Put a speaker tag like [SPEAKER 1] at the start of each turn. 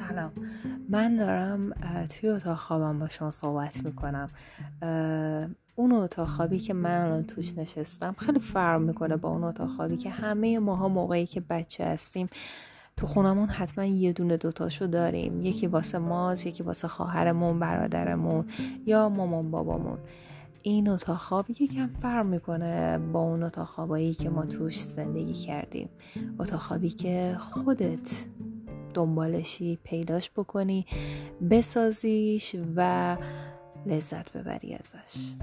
[SPEAKER 1] عزیزم من دارم توی اتاق خوابم با شما صحبت می‌کنم. اون اتاق خوابی که من الان توش نشستم خیلی فرق می‌کنه با اون اتاق خوابی که همه ماها موقعی که بچه هستیم تو خونمون حتما یه دونه دوتاشو داریم. یکی واسه ماست یکی واسه خواهرمون برادرمون یا مامان بابامون. این اتاق خواب یکم فرق می‌کنه با اون اتاق خوابایی که ما توش زندگی کردیم. اتاق خوابی که خودت دنبالشی پیداش بکنی بسازیش و لذت ببری ازش.